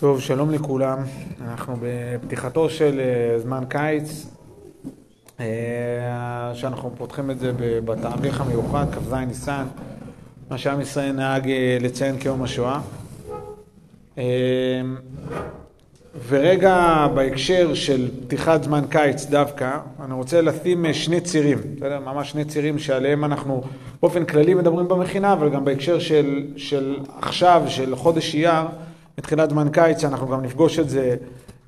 טוב, שלום לכולם. אנחנו בפתיחתו של אה, זמן קיץ, אה, שאנחנו פותחים את זה בתאריך המיוחד, כ"ז ניסן, מה שעם ישראל נהג אה, לציין כיום השואה. ורגע בהקשר של פתיחת זמן קיץ דווקא, אני רוצה לשים שני צירים, בסדר? ממש שני צירים שעליהם אנחנו באופן כללי מדברים במכינה, אבל גם בהקשר של, של עכשיו, של חודש אייר, מתחילת זמן קיץ, אנחנו גם נפגוש את זה,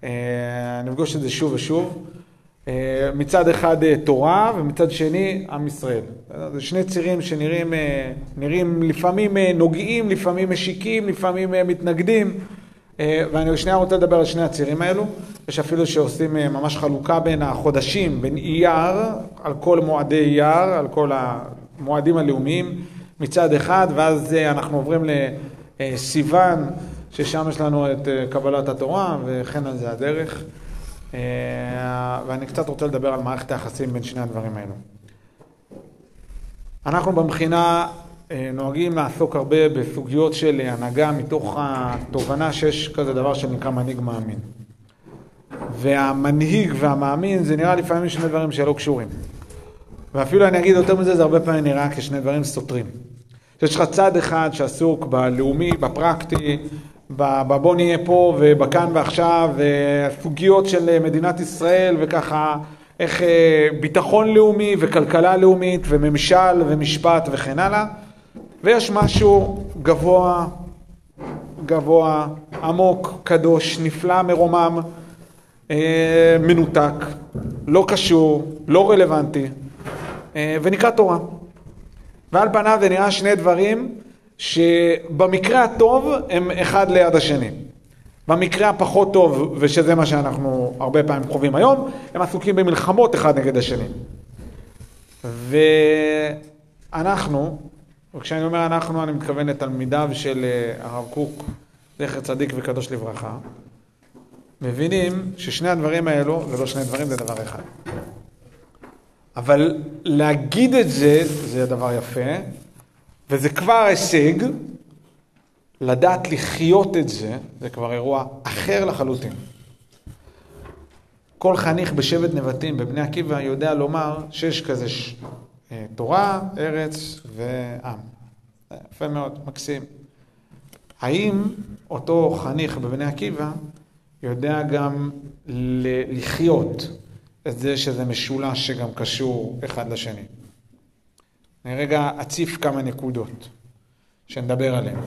אה, נפגוש את זה שוב ושוב. אה, מצד אחד אה, תורה ומצד שני עם ישראל. זה שני צירים שנראים נראים לפעמים נוגעים, לפעמים משיקים, לפעמים מתנגדים. ואני שנייה רוצה לדבר על שני הצירים האלו. יש אפילו שעושים ממש חלוקה בין החודשים, בין אייר, על כל מועדי אייר, על כל המועדים הלאומיים מצד אחד, ואז אנחנו עוברים לסיוון. ששם יש לנו את אה, קבלת התורה, וכן על זה הדרך. אה, ואני קצת רוצה לדבר על מערכת היחסים בין שני הדברים האלו. אנחנו במכינה אה, נוהגים לעסוק הרבה בסוגיות של הנהגה מתוך התובנה שיש כזה דבר שנקרא מנהיג מאמין. והמנהיג והמאמין זה נראה לפעמים שני דברים שלא קשורים. ואפילו אני אגיד יותר מזה, זה הרבה פעמים נראה כשני דברים סותרים. יש לך צד אחד שעסוק בלאומי, בפרקטי, בבוא נהיה פה ובכאן ועכשיו, סוגיות של מדינת ישראל וככה, איך אה, ביטחון לאומי וכלכלה לאומית וממשל ומשפט וכן הלאה. ויש משהו גבוה, גבוה, עמוק, קדוש, נפלא, מרומם, אה, מנותק, לא קשור, לא רלוונטי, אה, ונקרא תורה. ועל פניו זה נראה שני דברים שבמקרה הטוב הם אחד ליד השני. במקרה הפחות טוב, ושזה מה שאנחנו הרבה פעמים חווים היום, הם עסוקים במלחמות אחד נגד השני. ואנחנו, וכשאני אומר אנחנו, אני מתכוון לתלמידיו של אה, הרב קוק, זכר צדיק וקדוש לברכה, מבינים ששני הדברים האלו, זה לא שני דברים, זה דבר אחד. אבל להגיד את זה, זה דבר יפה, וזה כבר הישג, לדעת לחיות את זה, זה כבר אירוע אחר לחלוטין. כל חניך בשבט נבטים בבני עקיבא יודע לומר שיש כזה ש... אה, תורה, ארץ ועם. יפה מאוד, מקסים. האם אותו חניך בבני עקיבא יודע גם לחיות את זה שזה משולש שגם קשור אחד לשני? אני רגע אציף כמה נקודות שנדבר עליהן.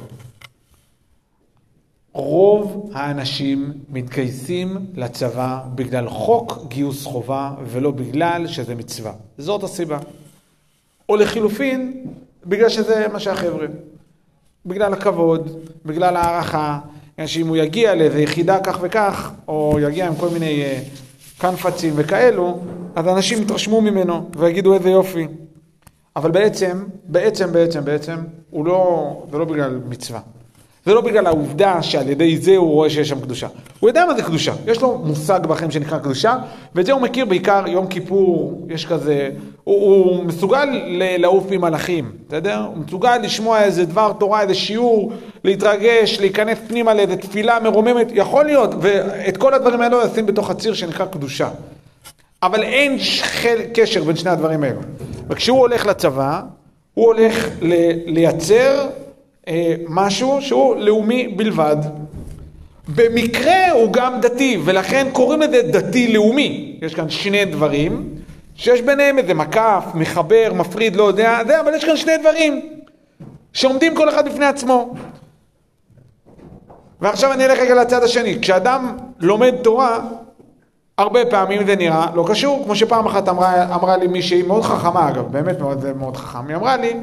רוב האנשים מתגייסים לצבא בגלל חוק גיוס חובה ולא בגלל שזה מצווה. זאת הסיבה. או לחילופין, בגלל שזה מה שהחבר'ה. בגלל הכבוד, בגלל הערכה, שאם הוא יגיע לאיזה יחידה כך וכך, או יגיע עם כל מיני uh, קנפצים וכאלו, אז אנשים יתרשמו ממנו ויגידו איזה יופי. אבל בעצם, בעצם, בעצם, בעצם, הוא לא, זה לא בגלל מצווה. זה לא בגלל העובדה שעל ידי זה הוא רואה שיש שם קדושה. הוא יודע מה זה קדושה, יש לו מושג בחיים שנקרא קדושה, ואת זה הוא מכיר בעיקר יום כיפור, יש כזה, הוא, הוא מסוגל לעוף עם מלאכים, בסדר? הוא מסוגל לשמוע איזה דבר תורה, איזה שיעור, להתרגש, להיכנס פנימה לאיזה תפילה מרוממת, יכול להיות, ואת כל הדברים האלו לשים בתוך הציר שנקרא קדושה. אבל אין שחל, קשר בין שני הדברים האלו. וכשהוא הולך לצבא, הוא הולך לייצר אה, משהו שהוא לאומי בלבד. במקרה הוא גם דתי, ולכן קוראים לזה דתי-לאומי. יש כאן שני דברים, שיש ביניהם איזה מקף, מחבר, מפריד, לא יודע, זה, אבל יש כאן שני דברים שעומדים כל אחד בפני עצמו. ועכשיו אני אלך רגע לצד השני. כשאדם לומד תורה, הרבה פעמים זה נראה לא קשור, כמו שפעם אחת אמרה, אמרה לי מישהי מאוד חכמה אגב, באמת מאוד, מאוד חכם, היא אמרה לי,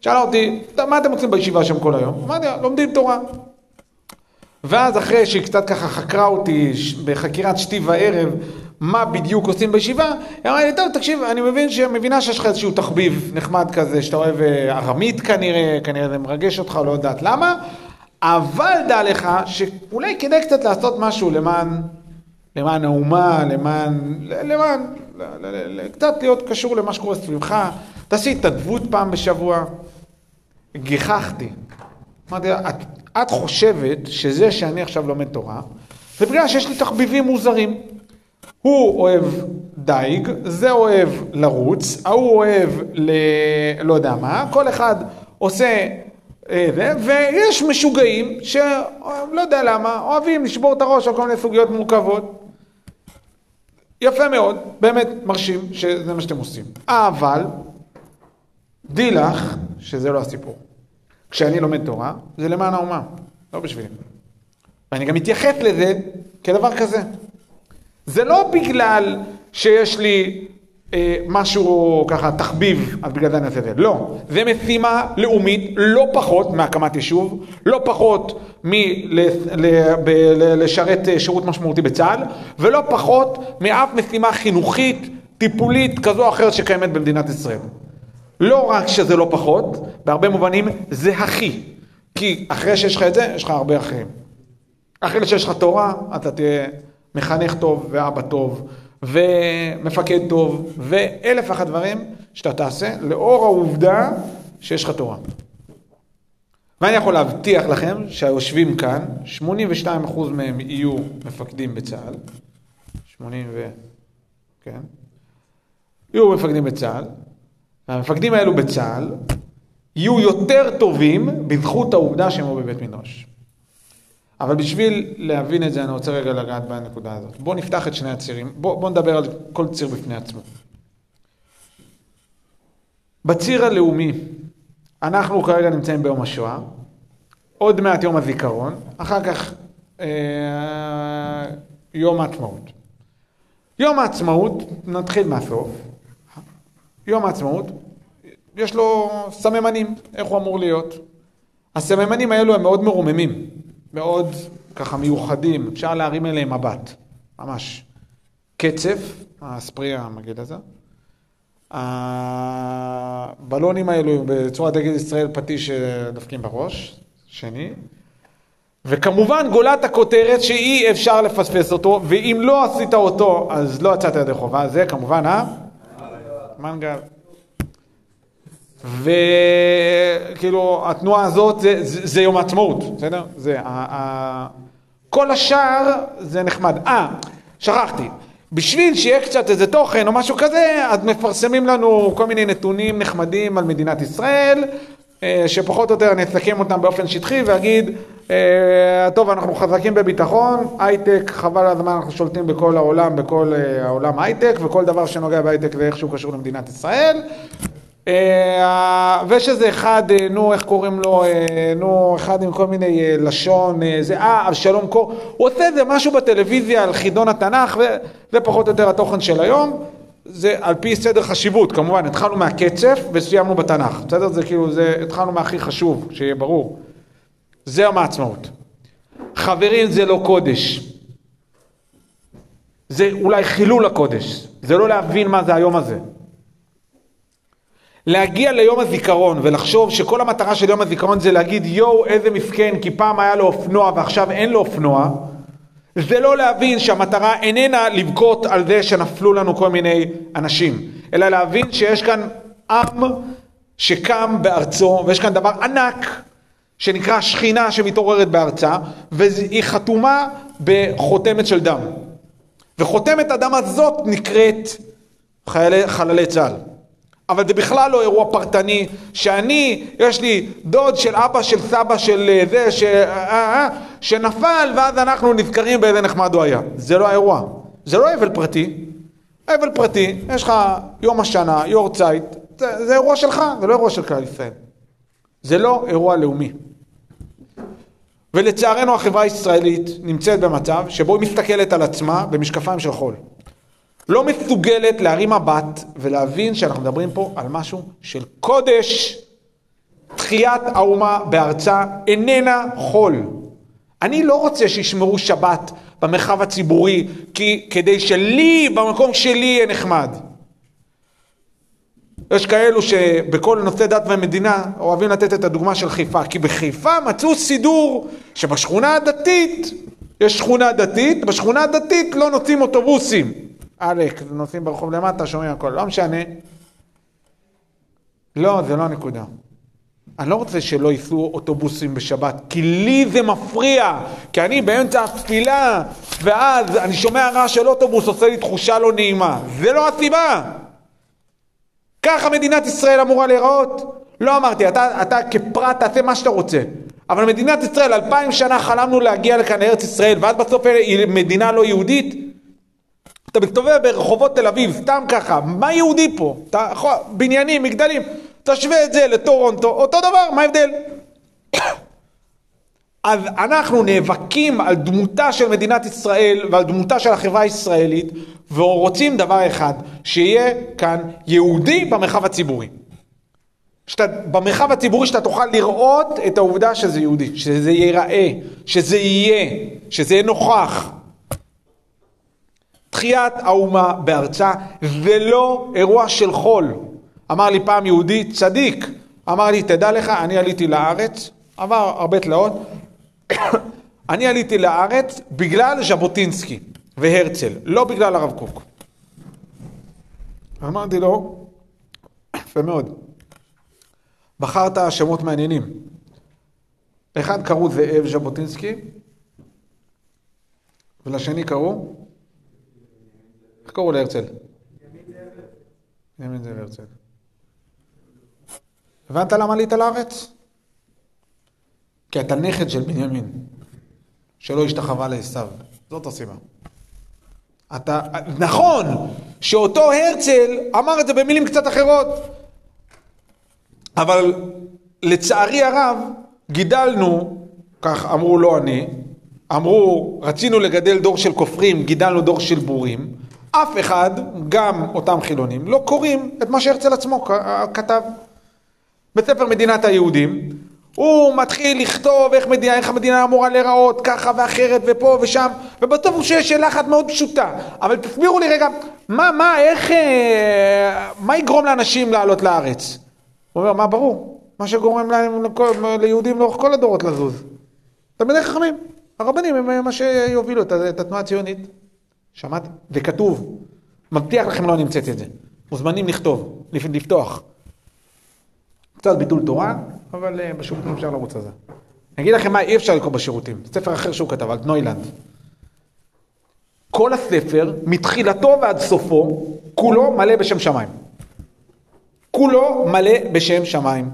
שאלה אותי, מה אתם עושים בישיבה שם כל היום? אמרתי לה, לומדים תורה. ואז אחרי שהיא קצת ככה חקרה אותי בחקירת שתי וערב, מה בדיוק עושים בישיבה, היא אמרה לי, טוב, תקשיב, אני מבין שמבינה שיש לך איזשהו תחביב נחמד כזה, שאתה אוהב אה, ארמית כנראה, כנראה זה מרגש אותך, לא יודעת למה, אבל דע לך שאולי כדאי קצת לעשות משהו למען למען האומה, למען, למען, קצת להיות קשור למה שקורה סביבך. תעשי התנדבות פעם בשבוע. גיחכתי. אמרתי לה, את, את חושבת שזה שאני עכשיו לומד תורה, זה בגלל שיש לי תחביבים מוזרים. הוא אוהב דייג, זה אוהב לרוץ, ההוא אוהב ל... לא יודע מה, כל אחד עושה אה, ויש משוגעים שלא יודע למה, אוהבים לשבור את הראש על כל מיני סוגיות מורכבות. יפה מאוד, באמת מרשים שזה מה שאתם עושים. אבל, דעי לך שזה לא הסיפור. כשאני לומד תורה, זה למען האומה, לא בשבילי. ואני גם מתייחס לזה כדבר כזה. זה לא בגלל שיש לי משהו ככה, תחביב, אז בגלל זה אני אעשה את זה. לא. זה משימה לאומית לא פחות מהקמת יישוב, לא פחות מלשרת אה, שירות משמעותי בצה"ל, ולא פחות מאף משימה חינוכית, טיפולית, כזו או אחרת שקיימת במדינת ישראל. לא רק שזה לא פחות, בהרבה מובנים זה הכי. כי אחרי שיש לך את זה, יש לך הרבה אחרים. אחרי שיש לך תורה, אתה תהיה מחנך טוב ואבא טוב. ומפקד טוב, ואלף ואחת דברים שאתה תעשה לאור העובדה שיש לך תורה. ואני יכול להבטיח לכם שהיושבים כאן, 82% מהם יהיו מפקדים בצה"ל, 80 ו... כן? יהיו מפקדים בצה"ל, והמפקדים האלו בצה"ל יהיו יותר טובים בזכות העובדה שהם היו בבית מדרש. אבל בשביל להבין את זה, אני רוצה רגע לגעת בנקודה הזאת. בואו נפתח את שני הצירים, בואו בוא נדבר על כל ציר בפני עצמו. בציר הלאומי, אנחנו כרגע נמצאים ביום השואה, עוד מעט יום הזיכרון, אחר כך אה, יום העצמאות. יום העצמאות, נתחיל מהסוף, יום העצמאות, יש לו סממנים, איך הוא אמור להיות. הסממנים האלו הם מאוד מרוממים. מאוד ככה מיוחדים, אפשר להרים אליהם מבט, ממש. קצף, הספרי המגעיל הזה. הבלונים האלו בצורת דגל ישראל פטיש שדופקים בראש, שני. וכמובן גולת הכותרת שאי אפשר לפספס אותו, ואם לא עשית אותו אז לא יצאת ידי חובה, זה כמובן המנגל. וכאילו התנועה הזאת זה, זה, זה יום העצמאות, בסדר? זה, ה, ה, כל השאר זה נחמד. אה, שכחתי. בשביל שיהיה קצת איזה תוכן או משהו כזה, אז מפרסמים לנו כל מיני נתונים נחמדים על מדינת ישראל, אה, שפחות או יותר אני אסכם אותם באופן שטחי ואגיד, אה, טוב, אנחנו חזקים בביטחון, הייטק, חבל על הזמן, אנחנו שולטים בכל העולם, בכל אה, העולם הייטק, וכל דבר שנוגע בהייטק זה איכשהו קשור למדינת ישראל. אה, ושזה אחד, אה, נו, איך קוראים לו, אה, נו, אחד עם כל מיני לשון, זה, אה, אבשלום קור, הוא עושה איזה משהו בטלוויזיה על חידון התנ"ך, וזה פחות או יותר התוכן של היום. זה על פי סדר חשיבות, כמובן, התחלנו מהקצף וסיימנו בתנ"ך, בסדר? זה כאילו, זה, התחלנו מהכי חשוב, שיהיה ברור. זה יום העצמאות. חברים, זה לא קודש. זה אולי חילול הקודש. זה לא להבין מה זה היום הזה. להגיע ליום הזיכרון ולחשוב שכל המטרה של יום הזיכרון זה להגיד יואו איזה מסכן כי פעם היה לו אופנוע ועכשיו אין לו אופנוע זה לא להבין שהמטרה איננה לבכות על זה שנפלו לנו כל מיני אנשים אלא להבין שיש כאן עם שקם בארצו ויש כאן דבר ענק שנקרא שכינה שמתעוררת בארצה והיא חתומה בחותמת של דם. וחותמת הדם הזאת נקראת חיילי, חללי צה"ל אבל זה בכלל לא אירוע פרטני, שאני, יש לי דוד של אבא של סבא של אה, זה, ש... אה, אה, שנפל ואז אנחנו נזכרים באיזה נחמד הוא היה. זה לא האירוע. זה לא אבל פרטי. אבל פרטי, יש לך יום השנה, יורצייט, זה, זה אירוע שלך, זה לא אירוע של כלל ישראל. זה לא אירוע לאומי. ולצערנו החברה הישראלית נמצאת במצב שבו היא מסתכלת על עצמה במשקפיים של חול. לא מסוגלת להרים מבט ולהבין שאנחנו מדברים פה על משהו של קודש. תחיית האומה בארצה איננה חול. אני לא רוצה שישמרו שבת במרחב הציבורי כי, כדי שלי, במקום שלי יהיה נחמד. יש כאלו שבכל נושא דת ומדינה אוהבים לתת את הדוגמה של חיפה, כי בחיפה מצאו סידור שבשכונה הדתית, יש שכונה דתית, בשכונה הדתית לא נוסעים אוטובוסים. עלק, נוסעים ברחוב למטה, שומעים הכל, לא משנה. לא, זה לא הנקודה. אני לא רוצה שלא ייסעו אוטובוסים בשבת, כי לי זה מפריע, כי אני באמצע התפילה, ואז אני שומע רעש של אוטובוס, עושה לי תחושה לא נעימה. זה לא הסיבה. ככה מדינת ישראל אמורה להיראות? לא אמרתי, אתה, אתה כפרט תעשה מה שאתה רוצה. אבל מדינת ישראל, אלפיים שנה חלמנו להגיע לכאן לארץ ישראל, ואז בסוף היא מדינה לא יהודית? אתה מסתובב ברחובות תל אביב, סתם ככה, מה יהודי פה? אתה, בניינים, מגדלים, תשווה את זה לטורונטו, אותו דבר, מה ההבדל? אז אנחנו נאבקים על דמותה של מדינת ישראל ועל דמותה של החברה הישראלית ורוצים דבר אחד, שיהיה כאן יהודי במרחב הציבורי. שאתה, במרחב הציבורי שאתה תוכל לראות את העובדה שזה יהודי, שזה ייראה, שזה יהיה, שזה יהיה נוכח. תחיית האומה בארצה זה לא אירוע של חול. אמר לי פעם יהודי צדיק, אמר לי, תדע לך, אני עליתי לארץ, עבר הרבה תלאות, אני עליתי לארץ בגלל ז'בוטינסקי והרצל, לא בגלל הרב קוק. אמרתי לו, יפה מאוד, בחרת שמות מעניינים. אחד קראו זאב ז'בוטינסקי, ולשני קראו, קראו להרצל? ימין זאב הרצל. הבנת למה עלית לארץ? כי אתה נכד של בנימין, שלא השתחווה לעשו. זאת הסיבה. אתה, נכון, שאותו הרצל אמר את זה במילים קצת אחרות, אבל לצערי הרב גידלנו, כך אמרו לא אני, אמרו רצינו לגדל דור של כופרים, גידלנו דור של בורים, אף אחד, גם אותם חילונים, לא קוראים את מה שהרצל עצמו כתב. בספר מדינת היהודים, הוא מתחיל לכתוב איך, מדינה, איך המדינה אמורה להיראות, ככה ואחרת ופה ושם, ובסוף הוא שואל שאלה אחת מאוד פשוטה. אבל תסבירו לי רגע, מה, מה, איך, אה, מה יגרום לאנשים לעלות לארץ? הוא אומר, מה ברור? מה שגורם להם, ליהודים לאורך כל הדורות לזוז. תלמידי חכמים, הרבנים הם מה שיובילו את התנועה הציונית. שמעתם? זה כתוב. מבטיח לכם לא נמצאת את זה. מוזמנים לכתוב, לפתוח. קצת ביטול תורה, אבל uh, בשירותים אפשר לרוץ על זה. אני אגיד לכם מה אי אפשר לקרוא בשירותים. ספר אחר שהוא כתב, על נוילנד. כל הספר, מתחילתו ועד סופו, כולו מלא בשם שמיים. כולו מלא בשם שמיים.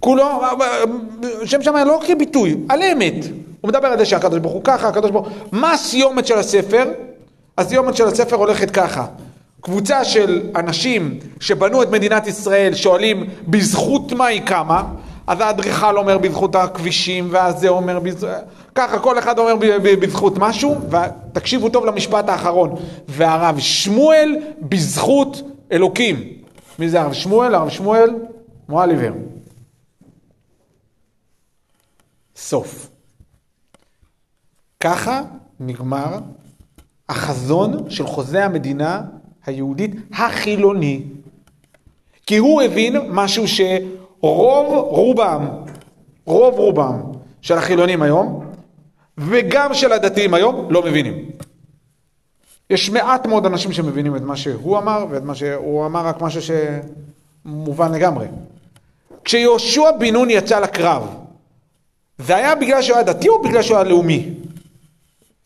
כולו, שם שמיים לא כביטוי, על אמת. הוא מדבר על זה שהקדוש ברוך הוא ככה, הקדוש ברוך הוא... מה הסיומת של הספר? הסיומת של הספר הולכת ככה. קבוצה של אנשים שבנו את מדינת ישראל שואלים בזכות מה היא קמה, אז האדריכל אומר בזכות הכבישים, ואז זה אומר בזכות... ככה כל אחד אומר בזכות משהו, ותקשיבו טוב למשפט האחרון. והרב שמואל בזכות אלוקים. מי זה הרב שמואל? הרב שמואל מואליבר. סוף. ככה נגמר החזון של חוזה המדינה היהודית החילוני. כי הוא הבין משהו שרוב רובם, רוב רובם של החילונים היום, וגם של הדתיים היום, לא מבינים. יש מעט מאוד אנשים שמבינים את מה שהוא אמר, ואת מה שהוא אמר רק משהו שמובן לגמרי. כשיהושע בן נון יצא לקרב, זה היה בגלל שהוא היה דתי או בגלל שהוא היה לאומי?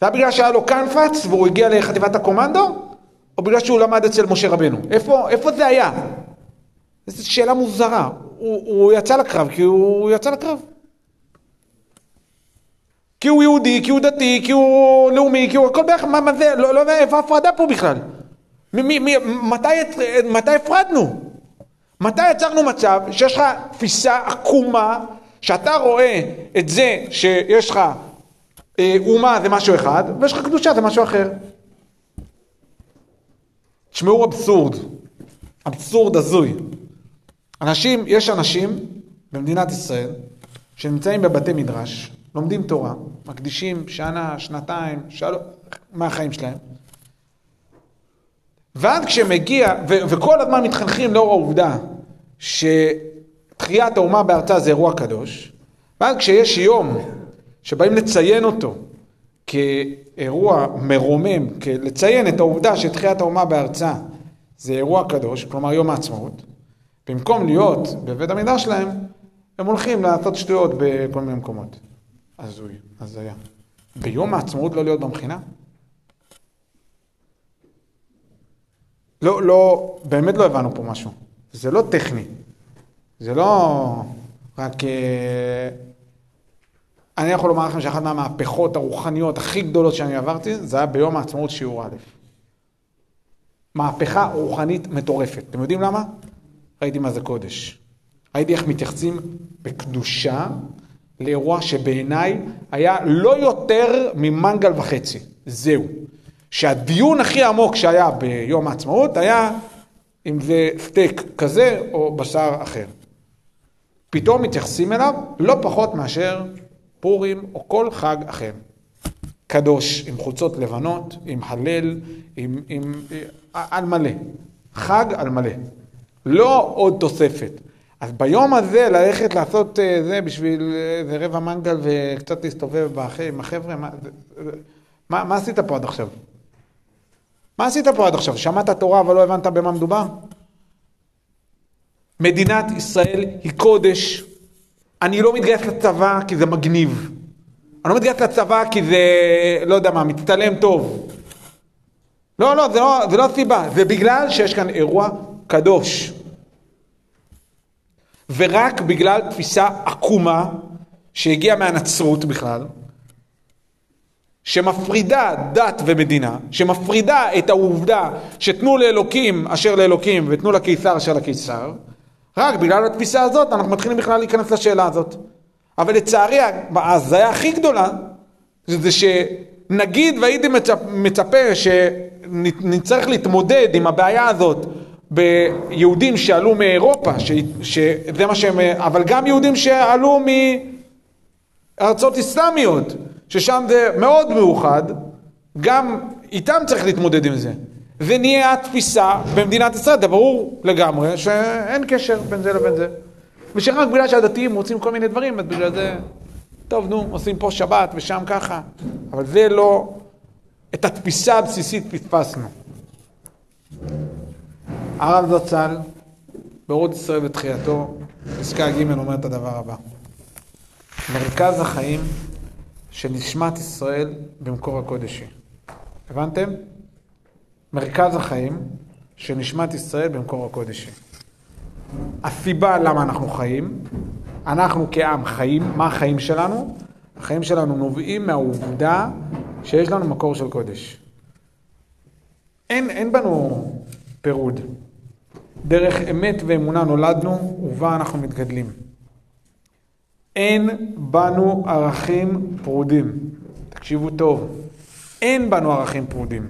זה היה בגלל שהיה לו קנפץ והוא הגיע לחטיבת הקומנדו? או בגלל שהוא למד אצל משה רבנו? איפה, איפה זה היה? זו שאלה מוזרה. הוא, הוא יצא לקרב כי הוא יצא לקרב. כי הוא יהודי, כי הוא דתי, כי הוא לאומי, כי הוא הכל ביחד, מה, מה זה, לא, לא יודע איפה ההפרדה פה בכלל. מ, מ, מ, מתי, מתי הפרדנו? מתי יצרנו מצב שיש לך תפיסה עקומה, שאתה רואה את זה שיש לך אומה זה משהו אחד, ויש לך קדושה זה משהו אחר. תשמעו אבסורד, אבסורד הזוי. אנשים, יש אנשים במדינת ישראל שנמצאים בבתי מדרש, לומדים תורה, מקדישים שנה, שנתיים, של... מהחיים שלהם, ואז כשמגיע, ו- וכל הזמן מתחנכים לאור העובדה שתחיית האומה בארצה זה אירוע קדוש, ואז כשיש יום שבאים לציין אותו כאירוע מרומם, לציין את העובדה שתחיית האומה בארצה זה אירוע קדוש, כלומר יום העצמאות, במקום להיות בבית המדרש שלהם, הם הולכים לעשות שטויות בכל מיני מקומות. הזוי, הזיה. ביום העצמאות לא להיות במכינה? לא, לא, באמת לא הבנו פה משהו. זה לא טכני. זה לא רק... אני יכול לומר לכם שאחת מהמהפכות הרוחניות הכי גדולות שאני עברתי, זה היה ביום העצמאות שיעור א'. מהפכה רוחנית מטורפת. אתם יודעים למה? ראיתי מה זה קודש. ראיתי איך מתייחסים בקדושה לאירוע שבעיניי היה לא יותר ממנגל וחצי. זהו. שהדיון הכי עמוק שהיה ביום העצמאות היה אם זה סטייק כזה או בשר אחר. פתאום מתייחסים אליו לא פחות מאשר פורים או כל חג אחר. קדוש, עם חולצות לבנות, עם הלל, עם, עם, על מלא. חג על מלא. לא עוד תוספת. אז ביום הזה ללכת לעשות אה, זה בשביל איזה רבע מנגל וקצת להסתובב עם החבר'ה, מה, מה, מה עשית פה עד עכשיו? מה עשית פה עד עכשיו? שמעת תורה אבל לא הבנת במה מדובר? מדינת ישראל היא קודש. אני לא מתגייס לצבא כי זה מגניב. אני לא מתגייס לצבא כי זה, לא יודע מה, מצטלם טוב. לא, לא, זה לא, זה לא הסיבה. זה בגלל שיש כאן אירוע קדוש. ורק בגלל תפיסה עקומה שהגיעה מהנצרות בכלל, שמפרידה דת ומדינה, שמפרידה את העובדה שתנו לאלוקים אשר לאלוקים ותנו לקיסר אשר לקיסר, רק בגלל התפיסה הזאת אנחנו מתחילים בכלל להיכנס לשאלה הזאת. אבל לצערי ההזיה הכי גדולה זה שנגיד והייתי מצפה, מצפה שנצטרך להתמודד עם הבעיה הזאת ביהודים שעלו מאירופה, ש, שזה מה שהם, אבל גם יהודים שעלו מארצות אסלאמיות, ששם זה מאוד מאוחד, גם איתם צריך להתמודד עם זה. ונהיה התפיסה במדינת ישראל, זה ברור לגמרי שאין קשר בין זה לבין זה. ושרק בגלל שהדתיים רוצים כל מיני דברים, אז בגלל זה, טוב נו, עושים פה שבת ושם ככה, אבל זה לא, את התפיסה הבסיסית פספסנו. הרב זצ"ל, באורות ישראל ותחייתו, פסקה ג' אומר את הדבר הבא: מרכז החיים של נשמת ישראל במקור הקודשי. הבנתם? מרכז החיים של נשמת ישראל במקור הקודשי. הסיבה למה אנחנו חיים, אנחנו כעם חיים, מה החיים שלנו? החיים שלנו נובעים מהעובדה שיש לנו מקור של קודש. אין, אין בנו פירוד. דרך אמת ואמונה נולדנו ובה אנחנו מתגדלים. אין בנו ערכים פרודים. תקשיבו טוב, אין בנו ערכים פרודים.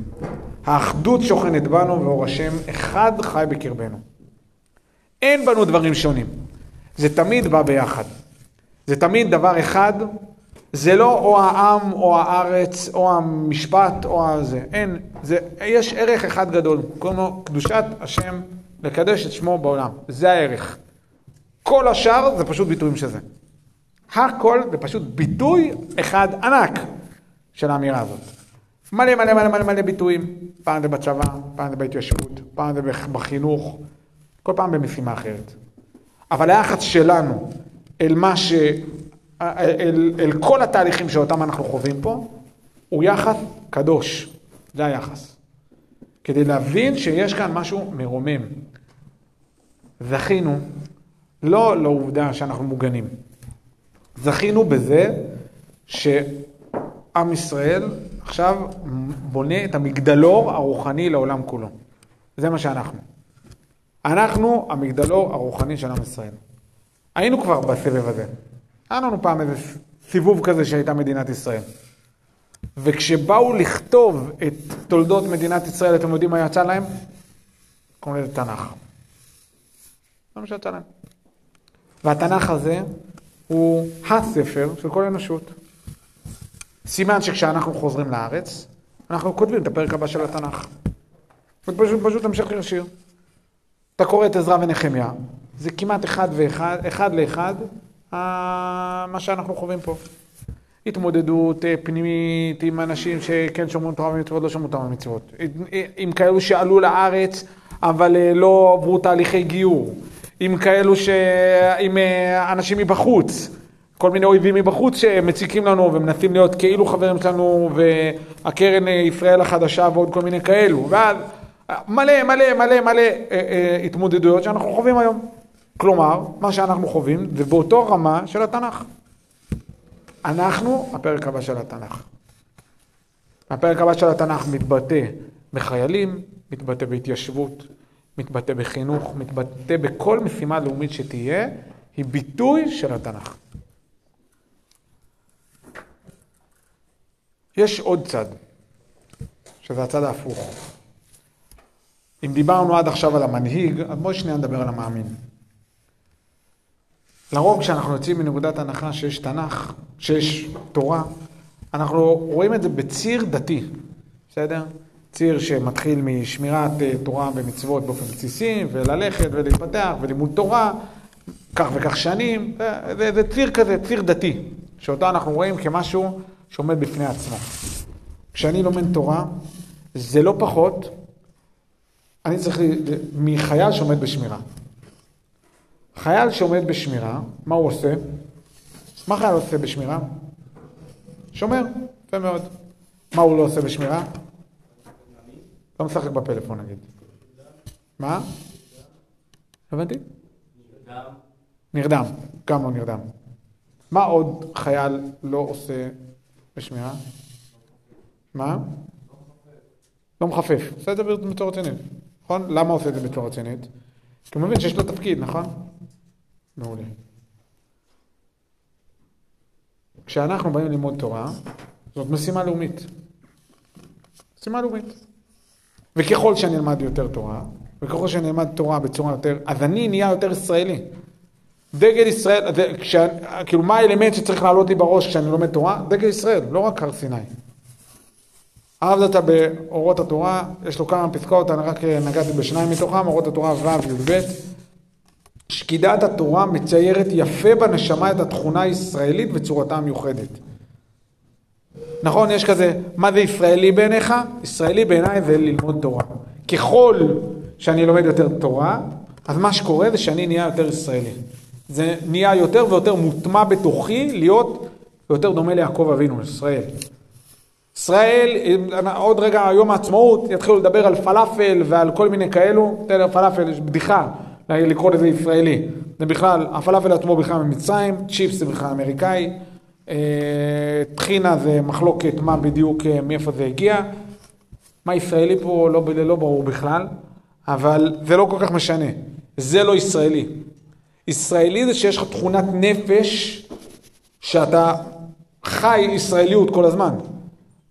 האחדות שוכנת בנו ואור השם אחד חי בקרבנו. אין בנו דברים שונים. זה תמיד בא ביחד. זה תמיד דבר אחד, זה לא או העם או הארץ או המשפט או הזה. אין, זה, יש ערך אחד גדול, קוראים לו קדושת השם, לקדש את שמו בעולם. זה הערך. כל השאר זה פשוט ביטויים של זה. הכל זה פשוט ביטוי אחד ענק של האמירה הזאת. מלא מלא מלא מלא מלא ביטויים. פעם זה בצבא, פעם זה בהתיישבות, פעם זה בחינוך, כל פעם במשימה אחרת. אבל היחס שלנו אל מה ש... אל, אל כל התהליכים שאותם אנחנו חווים פה, הוא יחס קדוש. זה היחס. כדי להבין שיש כאן משהו מרומם. זכינו לא לעובדה שאנחנו מוגנים. זכינו בזה שעם ישראל עכשיו בונה את המגדלור הרוחני לעולם כולו. זה מה שאנחנו. אנחנו המגדלור הרוחני של עם ישראל. היינו כבר בסבב הזה. היה לנו פעם איזה סיבוב כזה שהייתה מדינת ישראל. וכשבאו לכתוב את תולדות מדינת ישראל, אתם יודעים מה יצא להם? קוראים לזה תנ"ך. זה מה שיצא להם. והתנ"ך הזה הוא הספר של כל האנושות. סימן שכשאנחנו חוזרים לארץ, אנחנו כותבים את הפרק הבא של התנ"ך. ופשוט פשוט המשך ישיר. אתה קורא את עזרא ונחמיה, זה כמעט אחד ואחד, אחד לאחד, מה שאנחנו חווים פה. התמודדות אה, פנימית עם אנשים שכן שומרים תורה ומצוות, לא שומרים תורה ומצוות. עם כאלו שעלו לארץ, אבל אה, לא עברו תהליכי גיור. עם כאלו ש... עם אה, אנשים מבחוץ, כל מיני אויבים מבחוץ שמציקים לנו ומנסים להיות כאילו חברים שלנו והקרן ישראל החדשה ועוד כל מיני כאלו. ואז מלא מלא מלא מלא אה, אה, התמודדויות שאנחנו חווים היום. כלומר, מה שאנחנו חווים זה באותו רמה של התנ"ך. אנחנו הפרק הבא של התנ"ך. הפרק הבא של התנ"ך מתבטא בחיילים, מתבטא בהתיישבות, מתבטא בחינוך, מתבטא בכל משימה לאומית שתהיה, היא ביטוי של התנ"ך. יש עוד צד, שזה הצד ההפוך. אם דיברנו עד עכשיו על המנהיג, אז בואי שנייה נדבר על המאמין. לרוב כשאנחנו יוצאים מנקודת הנחה שיש תנ"ך, שיש תורה, אנחנו רואים את זה בציר דתי, בסדר? ציר שמתחיל משמירת אה, תורה ומצוות באופן בסיסי, וללכת ולהתפתח ולימוד תורה, כך וכך שנים, זה, זה ציר כזה, ציר דתי, שאותו אנחנו רואים כמשהו שעומד בפני עצמו. כשאני לומד תורה, זה לא פחות, אני צריך, מחייל שעומד בשמירה. חייל שעומד בשמירה, מה הוא עושה? מה חייל עושה בשמירה? שומר, יפה מאוד. מה הוא לא עושה בשמירה? לא משחק בפלאפון נגיד. מה? הבנתי? נרדם. גם לא נרדם. מה עוד חייל לא עושה בשמירה? מה? לא מחפף. עושה את זה בצורה רצינית. נכון? למה עושה את זה בצורה רצינית? כי הוא מבין שיש לו תפקיד, נכון? מעולה. כשאנחנו באים ללמוד תורה, זאת משימה לאומית. משימה לאומית. וככל שאני אלמד יותר תורה, וככל שאני אלמד תורה בצורה יותר, אז אני נהיה יותר ישראלי. דגל ישראל, כשה, כאילו מה האלמנט שצריך לעלות לי בראש כשאני לומד תורה? דגל ישראל, לא רק הר סיני. אהבת באורות התורה, יש לו כמה פסקאות, אני רק נגעתי בשניים מתוכם, אורות התורה ו' י"ב. שקידת התורה מציירת יפה בנשמה את התכונה הישראלית וצורתה המיוחדת. נכון, יש כזה, מה זה ישראלי בעיניך? ישראלי בעיניי זה ללמוד תורה. ככל שאני לומד יותר תורה, אז מה שקורה זה שאני נהיה יותר ישראלי. זה נהיה יותר ויותר מוטמע בתוכי להיות יותר דומה ליעקב אבינו, ישראל. ישראל, עוד רגע, יום העצמאות, יתחילו לדבר על פלאפל ועל כל מיני כאלו, תראה, פלאפל יש בדיחה, לקרוא לזה ישראלי. זה בכלל, הפלאפל עצמו בכלל ממצרים, צ'יפס זה בכלל אמריקאי, אה, טחינה זה מחלוקת מה בדיוק, אה, מאיפה זה הגיע. מה ישראלי פה לא, לא ברור בכלל, אבל זה לא כל כך משנה. זה לא ישראלי. ישראלי זה שיש לך תכונת נפש שאתה חי ישראליות כל הזמן.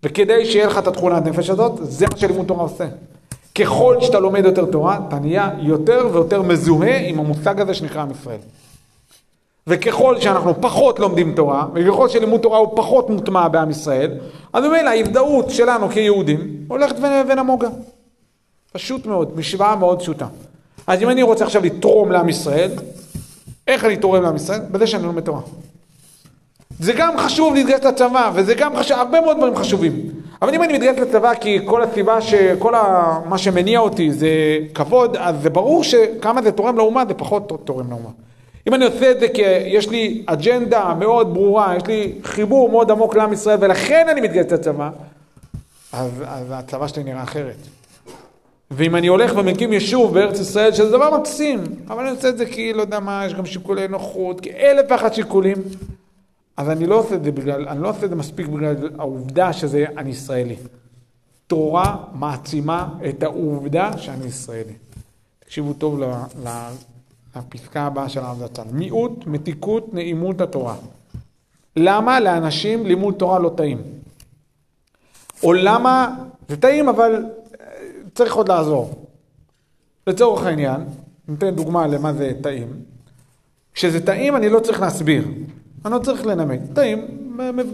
וכדי שיהיה לך את התכונת נפש הזאת, זה מה שלימוד תורה עושה. ככל שאתה לומד יותר תורה, אתה נהיה יותר ויותר מזוהה עם המושג הזה שנקרא עם ישראל. וככל שאנחנו פחות לומדים תורה, וככל שלימוד תורה הוא פחות מוטמע בעם ישראל, אז ממילא ההזדהות שלנו כיהודים הולכת ונמוגה. פשוט מאוד, משוואה מאוד פשוטה. אז אם אני רוצה עכשיו לתרום לעם ישראל, איך אני תורם לעם ישראל? בזה שאני לומד תורה. זה גם חשוב להתגייס לצבא, וזה גם חשוב, הרבה מאוד דברים חשובים. אבל אם אני מתגייס לצבא כי כל הסיבה, שכל ה, מה שמניע אותי זה כבוד, אז זה ברור שכמה זה תורם לאומה, זה פחות תורם לאומה. אם אני עושה את זה כי יש לי אג'נדה מאוד ברורה, יש לי חיבור מאוד עמוק לעם ישראל, ולכן אני מתגייס לצבא, אז, אז הצבא שלי נראה אחרת. ואם אני הולך ומקים יישוב בארץ ישראל, שזה דבר מקסים, אבל אני עושה את זה כי, לא יודע מה, יש גם שיקולי נוחות, כי אלף ואחת שיקולים, אז אני לא עושה את זה בגלל, אני לא עושה את זה מספיק בגלל העובדה שזה אני ישראלי. תורה מעצימה את העובדה שאני ישראלי. תקשיבו טוב לפסקה הבאה של הרב זצ"ל. מיעוט, מתיקות, נעימות התורה. למה לאנשים לימוד תורה לא טעים? או למה, זה טעים אבל צריך עוד לעזור. לצורך העניין, ניתן דוגמה למה זה טעים. כשזה טעים אני לא צריך להסביר. אני לא צריך לנמק. טעים,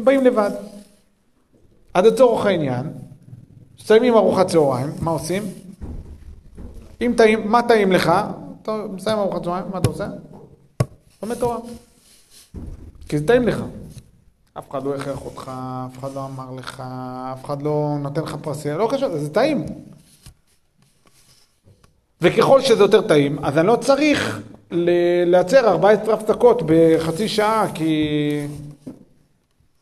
באים לבד. עד לצורך העניין, מסיימים ארוחת צהריים, מה עושים? אם טעים, מה טעים לך? אתה מסיים ארוחת צהריים, מה אתה עושה? לומד תורה. כי זה טעים לך. אף אחד לא הכרח אותך, אף אחד לא אמר לך, אף אחד לא נותן לך פרסיה, לא חשוב, זה טעים. וככל שזה יותר טעים, אז אני לא צריך לייצר 14 הפסקות בחצי שעה, כי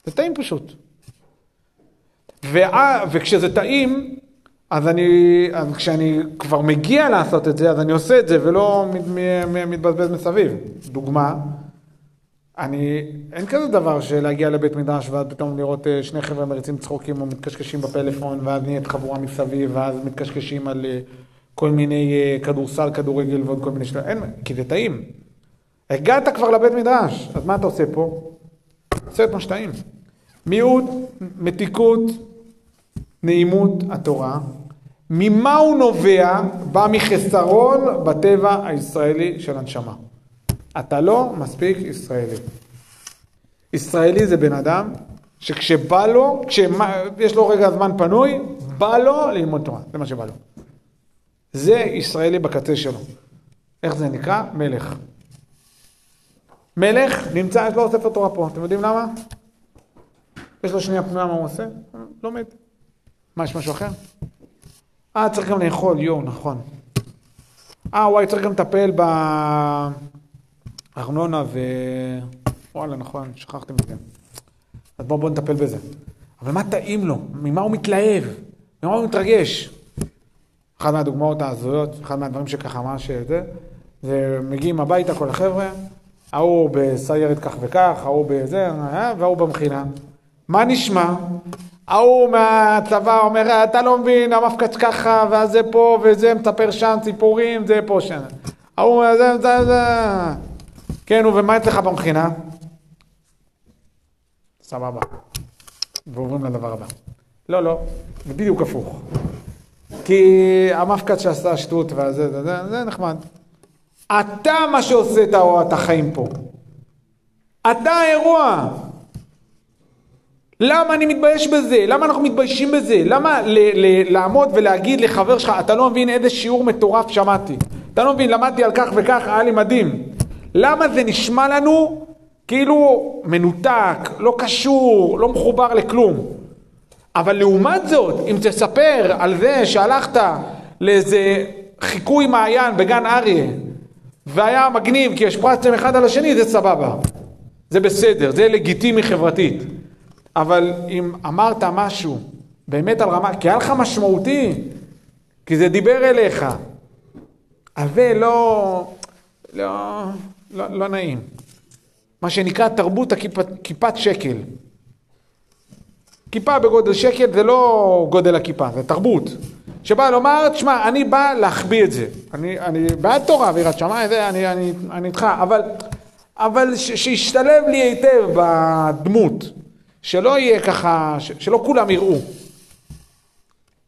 זה טעים פשוט. ואה, וכשזה טעים, אז אני, אז כשאני כבר מגיע לעשות את זה, אז אני עושה את זה ולא מתבזבז מסביב. דוגמה, אני, אין כזה דבר שלהגיע לבית מדרש ואז פתאום לראות אה, שני חבר'ה מריצים צחוקים או מתקשקשים בפלאפון ואז נהיית חבורה מסביב ואז מתקשקשים על אה, כל מיני אה, כדורסל, כדורגל ועוד כל מיני שלבים, אין, כי זה טעים. הגעת כבר לבית מדרש, אז מה אתה עושה פה? עושה את מה שטעים. מיעוט, מתיקות, נעימות התורה. ממה הוא נובע? בא מחסרון בטבע הישראלי של הנשמה. אתה לא מספיק ישראלי. ישראלי זה בן אדם שכשבא לו, כשיש לו רגע זמן פנוי, בא לו ללמוד תורה, זה מה שבא לו. זה ישראלי בקצה שלו. איך זה נקרא? מלך. מלך נמצא, יש לו ספר תורה פה, אתם יודעים למה? יש לו שנייה פנויה מה הוא עושה? לומד. מה, יש משהו אחר? אה, צריך גם לאכול, יואו, נכון. אה, וואי, צריך גם לטפל בארנונה ו... וואלה, נכון, שכחתם את זה. אז בואו בוא נטפל בזה. אבל מה טעים לו? ממה הוא מתלהב? ממה הוא מתרגש? אחת מהדוגמאות ההזויות, אחד מהדברים שככה ממש זה, זה מגיעים הביתה כל החבר'ה, ההוא בסיירת כך וכך, ההוא בזה, אה, וההוא במכינה. מה נשמע? ההוא מהצבא אומר, אתה לא מבין, המפקץ ככה, ואז זה פה, וזה מספר שם סיפורים, זה פה, שם. ההוא, זה, זה, זה. כן, ומה אצלך במכינה? סבבה. ועוברים לדבר הבא. לא, לא, זה בדיוק הפוך. כי המפקד שעשה שטות וזה, זה, זה, זה נחמד. אתה מה שעושה את החיים פה. אתה האירוע. למה אני מתבייש בזה? למה אנחנו מתביישים בזה? למה ל- ל- לעמוד ולהגיד לחבר שלך, אתה לא מבין איזה שיעור מטורף שמעתי. אתה לא מבין, למדתי על כך וכך, היה לי מדהים. למה זה נשמע לנו כאילו מנותק, לא קשור, לא מחובר לכלום? אבל לעומת זאת, אם תספר על זה שהלכת לאיזה חיקוי מעיין בגן אריה, והיה מגניב כי השפרצתם אחד על השני, זה סבבה. זה בסדר, זה לגיטימי חברתית. אבל אם אמרת משהו באמת על רמה, כי היה לך משמעותי, כי זה דיבר אליך, אז זה לא, לא, לא, לא נעים. מה שנקרא תרבות הכיפת, כיפת שקל. כיפה בגודל שקל זה לא גודל הכיפה, זה תרבות. שבא לומר, תשמע, אני בא להחביא את זה. אני, אני בעד תורה ויראת שמיים, אני, אני, איתך, אבל, אבל ש, שישתלב לי היטב בדמות. שלא יהיה ככה, ש, שלא כולם יראו.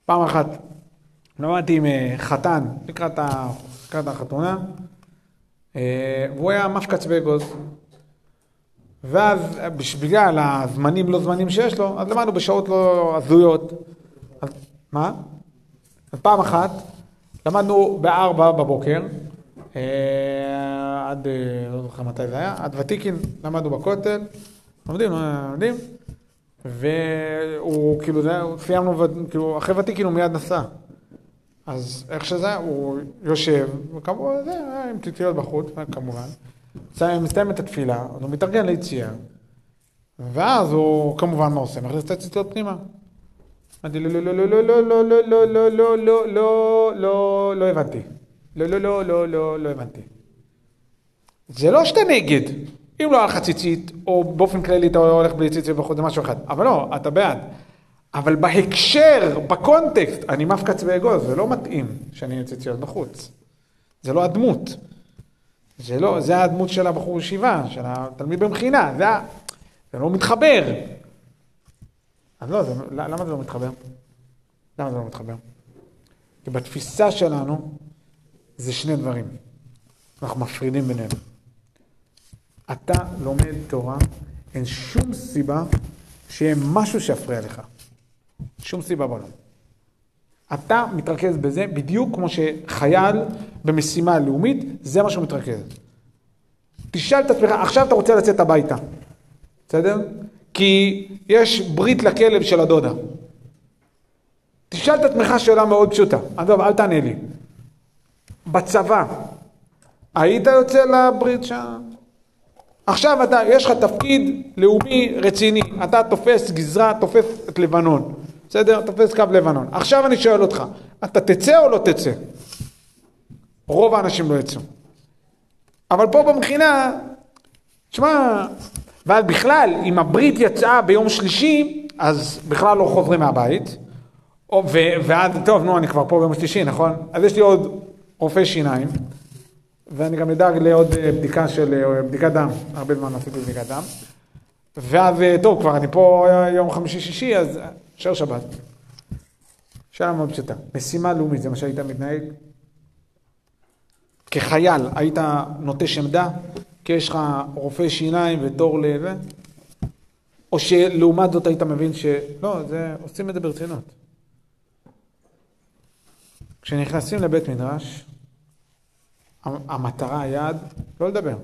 פעם אחת למדתי עם אה, חתן לקראת החתונה, אה, והוא היה מפקץ באגוז. ואז בגלל הזמנים לא זמנים שיש לו, אז למדנו בשעות לא הזויות. אז, מה? אז פעם אחת למדנו בארבע בבוקר, אה, עד, לא זוכר מתי זה היה, עד ותיקין למדנו בכותל, לומדים, לומדים, והוא כאילו, זה, סיימנו, כאילו, אחרי ותיקין הוא מיד נסע. אז איך שזה, הוא יושב, וכמובן, זה, עם ציציות בחוץ, כמובן. מסתיים את התפילה, אז הוא מתארגן ליציאה, ואז הוא כמובן מה עושה? מכניס את הציציות פנימה. אמרתי לא, לא, לא, לא, לא, לא, לא, לא, לא, לא, לא, לא, לא, לא הבנתי. לא, לא, לא, לא, לא, לא הבנתי. זה לא שאתה נגד. אם לא היה לך ציצית, או באופן כללי אתה הולך בלי ציצית בחוץ, זה משהו אחד. אבל לא, אתה בעד. אבל בהקשר, בקונטקסט, אני מפקץ באגוז, זה לא מתאים שאני אהיה ציציות בחוץ. זה לא הדמות. זה לא, זה הדמות של הבחור ישיבה, של התלמיד במכינה, זה, זה לא מתחבר. אז לא, זה, למה זה לא מתחבר? למה זה לא מתחבר? כי בתפיסה שלנו זה שני דברים. אנחנו מפרידים ביניהם. אתה לומד תורה, אין שום סיבה שיהיה משהו שיפריע לך. שום סיבה בעולם. אתה מתרכז בזה בדיוק כמו שחייל במשימה לאומית, זה מה שהוא מתרכז. תשאל את עצמך, עכשיו אתה רוצה לצאת הביתה, בסדר? כי יש ברית לכלב של הדודה. תשאל את עצמך שאלה מאוד פשוטה, עזוב, אל תענה לי. בצבא, היית יוצא לברית שם? עכשיו אתה, יש לך תפקיד לאומי רציני, אתה תופס גזרה, תופס את לבנון, בסדר? תופס קו לבנון. עכשיו אני שואל אותך, אתה תצא או לא תצא? רוב האנשים לא יצאו. אבל פה במכינה, תשמע, ואז בכלל, אם הברית יצאה ביום שלישי, אז בכלל לא חוזרים מהבית. ואז, טוב, נו, אני כבר פה ביום שלישי, נכון? אז יש לי עוד רופא שיניים, ואני גם אדאג לעוד אה, בדיקה של, אה, בדיקת דם, הרבה זמן עשיתי בדיקת דם. ואז, אה, טוב, כבר אני פה יום חמישי-שישי, אז שער שבת. שאלה מאוד פשוטה. משימה לאומית, זה מה שהיית מתנהג? כחייל, היית נוטש עמדה? כי יש לך רופא שיניים ותור לזה? או שלעומת זאת היית מבין שלא, זה, עושים את זה ברצינות. כשנכנסים לבית מדרש, המטרה, היעד, לא לדבר.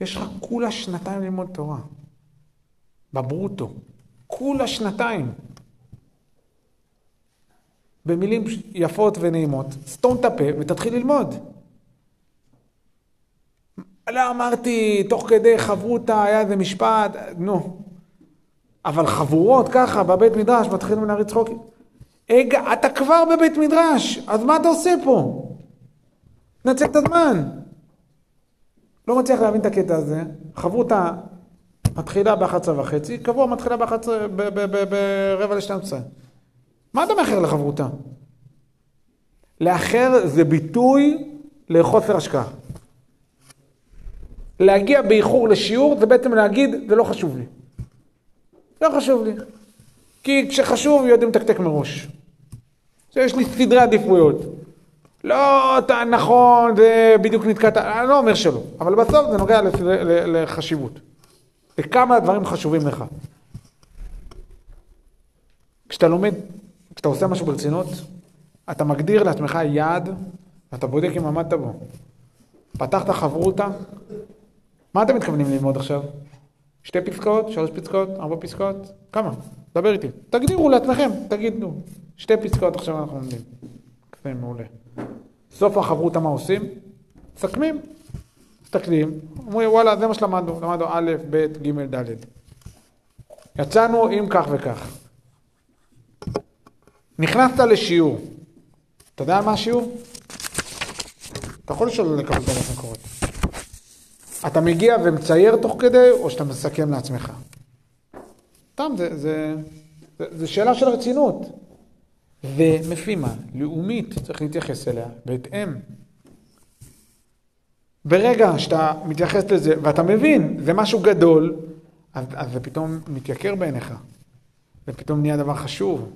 יש לך כולה שנתיים ללמוד תורה. בברוטו. כולה שנתיים. במילים יפות ונעימות, סתום את הפה ותתחיל ללמוד. לא אמרתי, תוך כדי חברותה, היה איזה משפט, נו. אבל חבורות ככה בבית מדרש מתחילים להריץ צחוקים. אגע, אתה כבר בבית מדרש, אז מה אתה עושה פה? נצל את הזמן. לא מצליח להבין את הקטע הזה. חברותה מתחילה ב-11 וחצי, קבוע מתחילה ב-11, ברבע ל-12. מה אתה מאחר לחברותה? לאחר זה ביטוי לחוסר השקעה. להגיע באיחור לשיעור זה בעצם להגיד, זה לא חשוב לי. לא חשוב לי. כי כשחשוב יודעים לתקתק מראש. יש לי סדרי עדיפויות. לא, אתה נכון, זה בדיוק נתקעת, אני לא אומר שלא, אבל בסוף זה נוגע לחשיבות. וכמה דברים חשובים לך. כשאתה לומד, כשאתה עושה משהו ברצינות, אתה מגדיר לעצמך יעד, ואתה בודק אם עמדת בו. פתחת חברותה, מה אתם מתכוונים ללמוד עכשיו? שתי פסקאות? שלוש פסקאות? ארבע פסקאות? כמה? דבר איתי. תגדירו לעצמכם, תגידו. שתי פסקאות עכשיו אנחנו לומדים. זה מעולה. סוף החברותה מה עושים? מסכמים. מסתכלים, אומרים וואלה זה מה שלמדנו, למדנו א', ב', ג', ד'. יצאנו עם כך וכך. נכנסת לשיעור. אתה יודע מה השיעור? אתה יכול לשאול לקבל את המקורות. אתה מגיע ומצייר תוך כדי, או שאתה מסכם לעצמך? סתם, זה, זה, זה, זה שאלה של רצינות. ומפימה, לאומית, צריך להתייחס אליה בהתאם. ברגע שאתה מתייחס לזה, ואתה מבין, זה משהו גדול, אז, אז זה פתאום מתייקר בעיניך. זה פתאום נהיה דבר חשוב.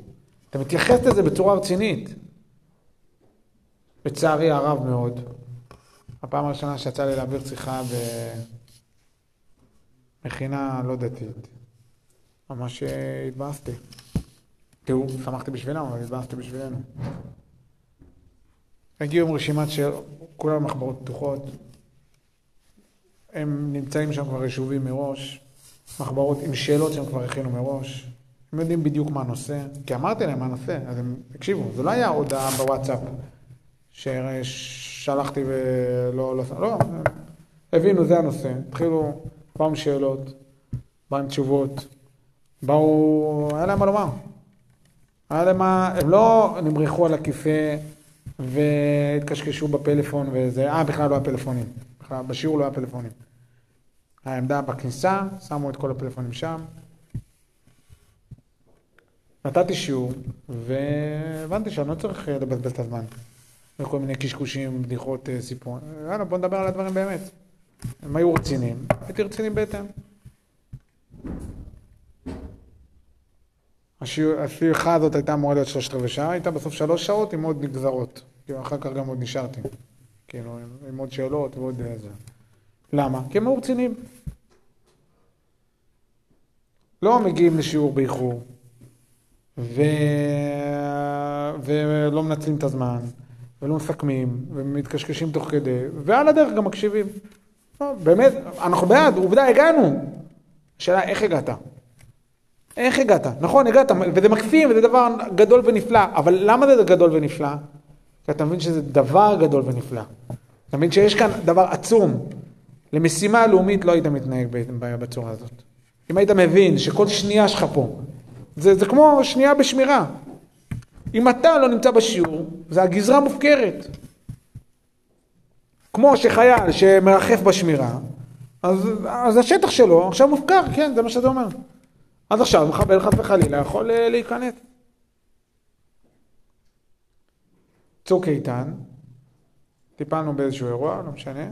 אתה מתייחס לזה בצורה רצינית. לצערי הרב מאוד, הפעם הראשונה שיצא לי להעביר שיחה במכינה לא דתית, ממש התבאסתי. תראו, שמחתי בשבילם, אבל התבאסתי בשבילנו. הגיעו עם רשימת של כולם מחברות פתוחות. הם נמצאים שם כבר יישובים מראש, מחברות עם שאלות שהם כבר הכינו מראש. הם יודעים בדיוק מה הנושא, כי אמרתי להם מה הנושא, אז הם הקשיבו, זה לא היה הודעה בוואטסאפ ששלחתי ולא, לא, לא, הבינו, זה הנושא. התחילו, באו עם שאלות, באו עם תשובות, באו, היה להם מה לומר. היה להם מה, הם לא נמרחו על הכיסא והתקשקשו בפלאפון וזה, אה, בכלל לא היה פלאפונים. בכלל, בשיעור לא היה פלאפונים. העמדה בכניסה, שמו את כל הפלאפונים שם. נתתי שיעור, והבנתי שאני לא צריך לבזבז את הזמן. וכל מיני קשקושים, בדיחות, אה, סיפור. יאללה, בוא נדבר על הדברים באמת. הם היו רציניים, הייתי רציני בהתאם. השיחה הזאת הייתה אמורה להיות שלושת רבעי שעה, הייתה בסוף שלוש שעות עם עוד נגזרות. כאילו, אחר כך גם עוד נשארתי. כאילו, עם עוד שאלות ועוד אה, זה. למה? כי הם היו רציניים. לא מגיעים לשיעור באיחור, ו... ולא מנצלים את הזמן, ולא מסכמים, ומתקשקשים תוך כדי, ועל הדרך גם מקשיבים. לא, באמת, אנחנו בעד, עובדה, הגענו. השאלה, איך הגעת? איך הגעת? נכון, הגעת, וזה מקסים, וזה דבר גדול ונפלא, אבל למה זה גדול ונפלא? כי אתה מבין שזה דבר גדול ונפלא. אתה מבין שיש כאן דבר עצום. למשימה לאומית לא היית מתנהג בצורה הזאת. אם היית מבין שכל שנייה שלך פה, זה, זה כמו שנייה בשמירה. אם אתה לא נמצא בשיעור, זה הגזרה מופקרת. כמו שחייל שמרחף בשמירה, אז, אז השטח שלו עכשיו מופקר, כן, זה מה שזה אומר. אז עכשיו מחבל חס וחלילה יכול אה, להיכנס. צוק איתן, טיפלנו באיזשהו אירוע, לא משנה.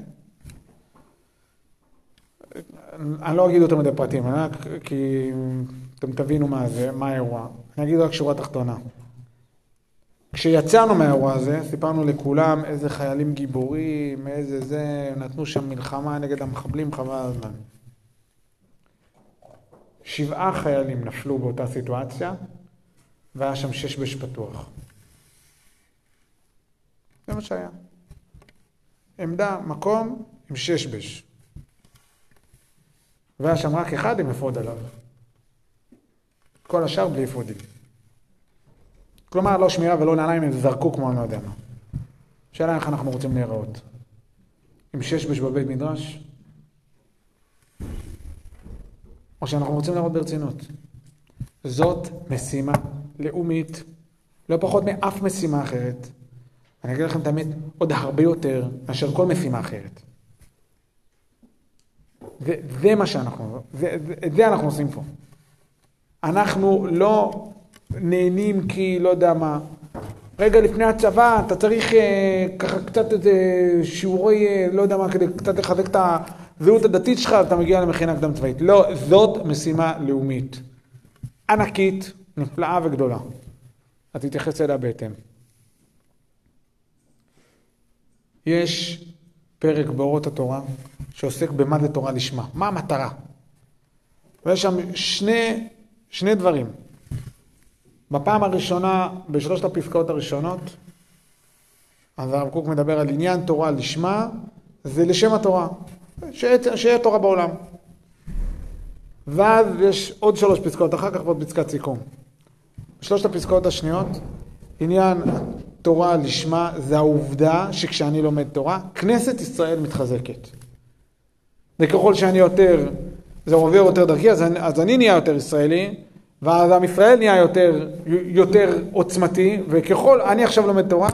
אני לא אגיד יותר מדי פרטים, כי אתם תבינו מה זה, מה האירוע. אני אגיד רק שורה תחתונה. כשיצאנו מהאירוע הזה, סיפרנו לכולם איזה חיילים גיבורים, איזה זה, נתנו שם מלחמה נגד המחבלים, חבל הזמן. שבעה חיילים נפלו באותה סיטואציה, והיה שם שש בש פתוח. זה מה שהיה. עמדה, מקום עם שש בש. והיה שם רק אחד עם אפוד עליו. כל השאר בלי אפודים. כלומר, לא שמירה ולא נעליים, הם זרקו כמו אני לא יודע מה. השאלה איך אנחנו רוצים להיראות. עם שש בש בבית מדרש? או שאנחנו רוצים להראות ברצינות. זאת משימה לאומית, לא פחות מאף משימה אחרת. אני אגיד לכם את האמת, עוד הרבה יותר מאשר כל משימה אחרת. זה מה שאנחנו, את זה אנחנו עושים פה. אנחנו לא נהנים כי לא יודע מה. רגע לפני הצבא אתה צריך אה, ככה קצת איזה שיעורי, אה, לא יודע מה, כדי קצת לחזק את הזהות הדתית שלך, אתה מגיע למכינה קדם צבאית. לא, זאת משימה לאומית. ענקית, נפלאה וגדולה. אז תתייחס אליה בהתאם. יש פרק באורות התורה שעוסק במה זה תורה לשמה. מה המטרה? ויש שם שני, שני דברים. בפעם הראשונה, בשלושת הפסקאות הראשונות, אז הרב קוק מדבר על עניין תורה לשמה, זה לשם התורה, שיהיה תורה בעולם. ואז יש עוד שלוש פסקאות אחר כך ועוד פסקת סיכום. שלושת הפסקאות השניות, עניין תורה לשמה זה העובדה שכשאני לומד תורה, כנסת ישראל מתחזקת. וככל שאני יותר, זה עובר יותר דרכי, אז אני, אז אני נהיה יותר ישראלי, ואז עם ישראל נהיה יותר, יותר עוצמתי, וככל, אני עכשיו לומד תורה,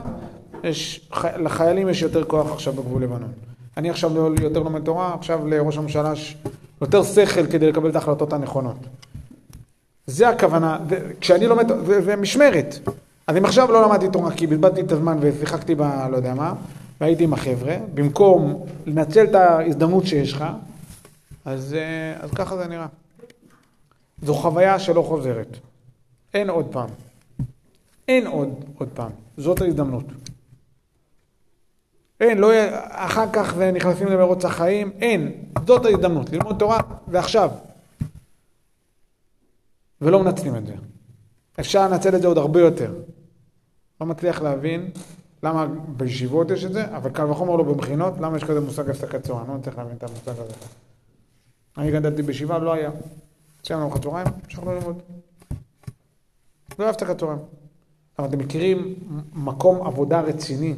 יש, לחיילים יש יותר כוח עכשיו בגבול לבנון. אני עכשיו לא, יותר לומד תורה, עכשיו לראש הממשלה יש יותר שכל כדי לקבל את ההחלטות הנכונות. זה הכוונה, כשאני לומד, זה, זה משמרת. אז אם עכשיו לא למדתי תורה כי בזבזתי את הזמן ושיחקתי ב... לא יודע מה, והייתי עם החבר'ה, במקום לנצל את ההזדמנות שיש לך, אז, אה, אז ככה זה נראה. זו חוויה שלא חוזרת. אין עוד פעם. אין עוד, עוד פעם. זאת ההזדמנות. אין, לא אחר כך נכנסים למרוץ החיים, אין. זאת ההזדמנות. ללמוד תורה זה עכשיו. ולא מנצלים את זה. אפשר לנצל את זה עוד הרבה יותר. לא מצליח להבין למה בישיבות יש את זה, אבל קל וחומר לא במכינות, למה יש כזה מושג הפסקת צהריים? לא מצליח להבין את המושג הזה. אני גדלתי בישיבה, לא היה. סיימנו ארוחת צהריים, המשכנו ללמוד. לא היה הפסקת צהריים. אבל אתם מכירים מקום עבודה רציני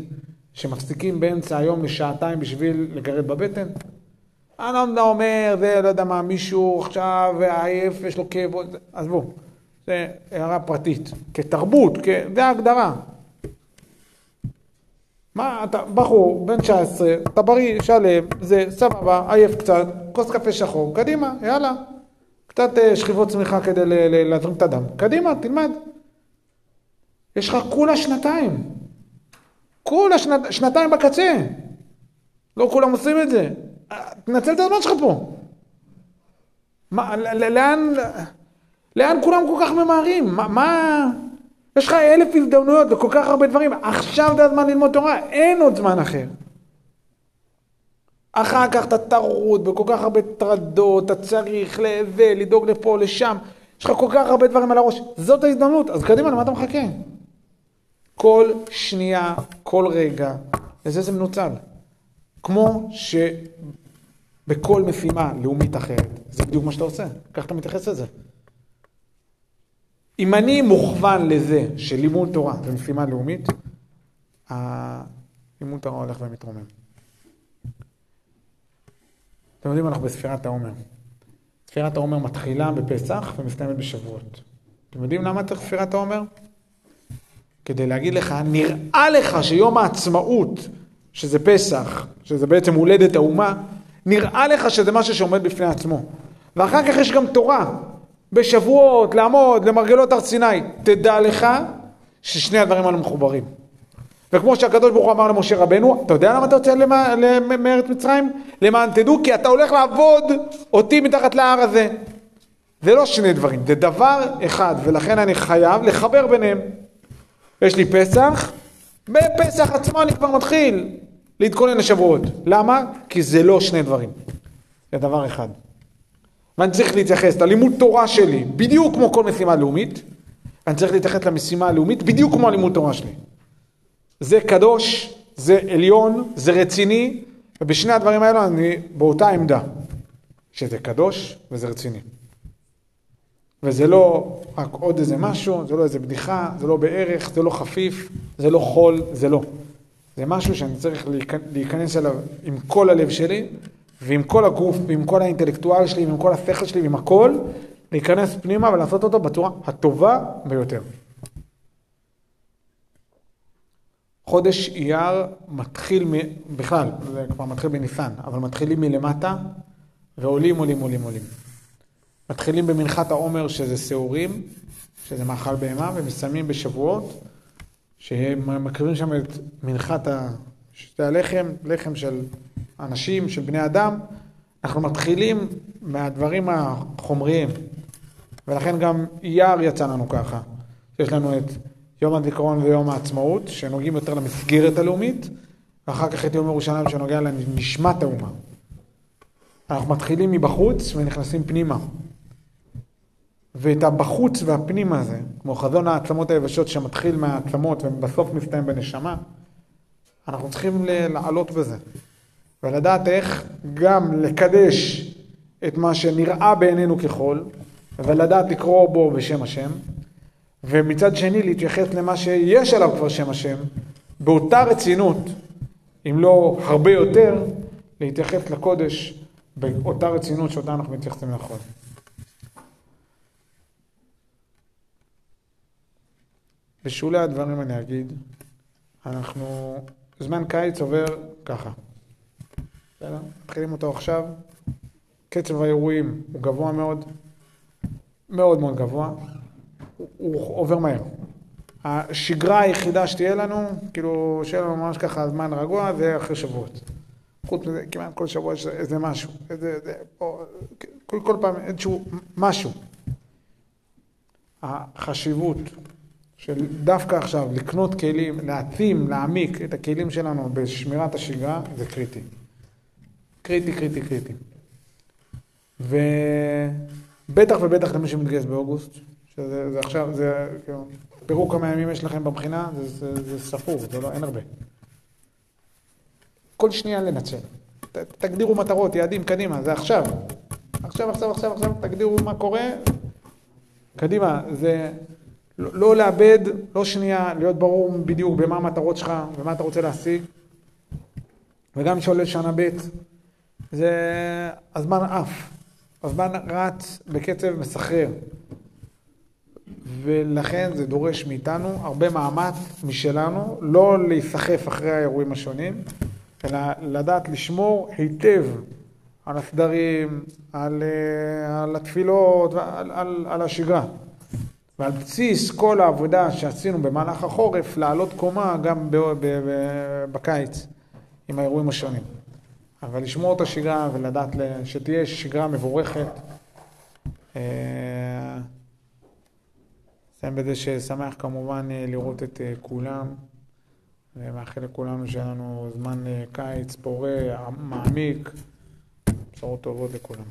שמפסיקים באמצע היום לשעתיים בשביל לגרד בבטן? אני לא אומר, זה לא יודע מה, מישהו עכשיו עייף, יש לו כאב, עזבו. זה הערה פרטית. כתרבות, כ... זה ההגדרה. מה, אתה בחור, בן 19, אתה בריא, שלם, זה סבבה, עייף קצת, כוס קפה שחור, קדימה, יאללה. קצת אה, שכיבות צמיחה כדי להזרים את הדם. קדימה, תלמד. יש לך כולה שנתיים. כולה שנת, שנתיים בקצה. לא כולם עושים את זה. תנצל את הזמן שלך פה. מה, לאן, לאן כולם כל כך ממהרים? מה, מה... יש לך אלף הזדמנויות וכל כך הרבה דברים. עכשיו זה הזמן ללמוד תורה, אין עוד זמן אחר. אחר כך אתה טרוד בכל כך הרבה טרדות, אתה צריך לזה, לדאוג לפה, לשם. יש לך כל כך הרבה דברים על הראש. זאת ההזדמנות, אז קדימה, למה אתה מחכה? כל שנייה, כל רגע, לזה זה מנוצל. כמו שבכל משימה לאומית אחרת, זה בדיוק מה שאתה עושה, ככה אתה מתייחס לזה. אם אני מוכוון לזה שלימוד תורה זה משימה לאומית, הלימוד תורה הולך ומתרומם. אתם יודעים, אנחנו בספירת העומר. ספירת העומר מתחילה בפסח ומסתיימת בשבועות. אתם יודעים למה צריך ספירת העומר? כדי להגיד לך, נראה לך שיום העצמאות, שזה פסח, שזה בעצם הולדת האומה, נראה לך שזה משהו שעומד בפני עצמו. ואחר כך יש גם תורה, בשבועות, לעמוד, למרגלות הר סיני. תדע לך ששני הדברים האלו מחוברים. וכמו שהקדוש ברוך הוא אמר למשה רבנו, אתה יודע למה אתה יוצא מארץ מצרים? למען תדעו, כי אתה הולך לעבוד אותי מתחת להר הזה. זה לא שני דברים, זה דבר אחד, ולכן אני חייב לחבר ביניהם. יש לי פסח, בפסח עצמו אני כבר מתחיל להתכונן לשבועות. למה? כי זה לא שני דברים, זה דבר אחד. ואני צריך להתייחס ללימוד תורה שלי בדיוק כמו כל משימה לאומית, ואני צריך להתייחס למשימה הלאומית בדיוק כמו הלימוד תורה שלי. זה קדוש, זה עליון, זה רציני, ובשני הדברים האלו אני באותה עמדה, שזה קדוש וזה רציני. וזה לא רק עוד איזה משהו, זה לא איזה בדיחה, זה לא בערך, זה לא חפיף, זה לא חול, זה לא. זה משהו שאני צריך להיכנס אליו עם כל הלב שלי, ועם כל הגוף, ועם כל האינטלקטואל שלי, ועם כל השכל שלי, ועם הכל, להיכנס פנימה ולעשות אותו בצורה הטובה ביותר. חודש אייר מתחיל, מ... בכלל, זה כבר מתחיל בניסן, אבל מתחילים מלמטה ועולים, עולים, עולים, עולים. מתחילים במנחת העומר שזה שעורים, שזה מאכל בהמה, ומסיימים בשבועות, שהם מקריבים שם את מנחת ה... שתי הלחם, לחם של אנשים, של בני אדם. אנחנו מתחילים מהדברים החומריים, ולכן גם אייר יצא לנו ככה. יש לנו את יום הזיכרון ויום העצמאות, שנוגעים יותר למסגרת הלאומית, ואחר כך את יום ירושלים שנוגע לנשמת האומה. אנחנו מתחילים מבחוץ ונכנסים פנימה. ואת הבחוץ והפנימה הזה, כמו חזון העצמות היבשות שמתחיל מהעצמות ובסוף מסתיים בנשמה, אנחנו צריכים לעלות בזה. ולדעת איך גם לקדש את מה שנראה בעינינו כחול, ולדעת לקרוא בו בשם השם, ומצד שני להתייחס למה שיש עליו כבר שם השם, באותה רצינות, אם לא הרבה יותר, להתייחס לקודש באותה רצינות שאותה אנחנו מתייחסים לחול. בשולי הדברים אני אגיד, אנחנו, זמן קיץ עובר ככה. בסדר? מתחילים אותו עכשיו. קצב האירועים הוא גבוה מאוד, מאוד מאוד גבוה. הוא עובר מהר. השגרה היחידה שתהיה לנו, כאילו, שיהיה לנו ממש ככה זמן רגוע, זה אחרי שבועות. חוץ מזה, כמעט כל שבוע יש איזה משהו, איזה, איזה, או, כל, כל פעם איזשהו משהו. החשיבות של דווקא עכשיו לקנות כלים, להעצים, להעמיק את הכלים שלנו בשמירת השגרה, זה קריטי. קריטי, קריטי, קריטי. ובטח ובטח למי שמתגייס באוגוסט, שזה זה עכשיו, זה כאילו, פירוק כמה ימים יש לכם בבחינה, זה, זה, זה ספור, זה לא, אין הרבה. כל שנייה לנצל. ת, תגדירו מטרות, יעדים, קדימה, זה עכשיו. עכשיו, עכשיו, עכשיו, עכשיו, תגדירו מה קורה, קדימה. זה לא, לא לאבד, לא שנייה, להיות ברור בדיוק במה המטרות שלך ומה אתה רוצה להשיג. וגם שעולה שנה ב', זה הזמן עף. הזמן רץ בקצב מסחרר. ולכן זה דורש מאיתנו הרבה מאמץ משלנו, לא להיסחף אחרי האירועים השונים, אלא לדעת לשמור היטב על הסדרים, על, אה, על התפילות, על, על, על השגרה. ועל בסיס כל העבודה שעשינו במהלך החורף, לעלות קומה גם ב, ב, ב, בקיץ עם האירועים השונים. אבל לשמור את השגרה ולדעת שתהיה שגרה מבורכת. אה, אסיים בזה ששמח כמובן אה, לראות את אה, כולם, ומאחל לכולנו שיהיה לנו זמן קיץ פורה, מעמיק, בשורות טובות לכולם.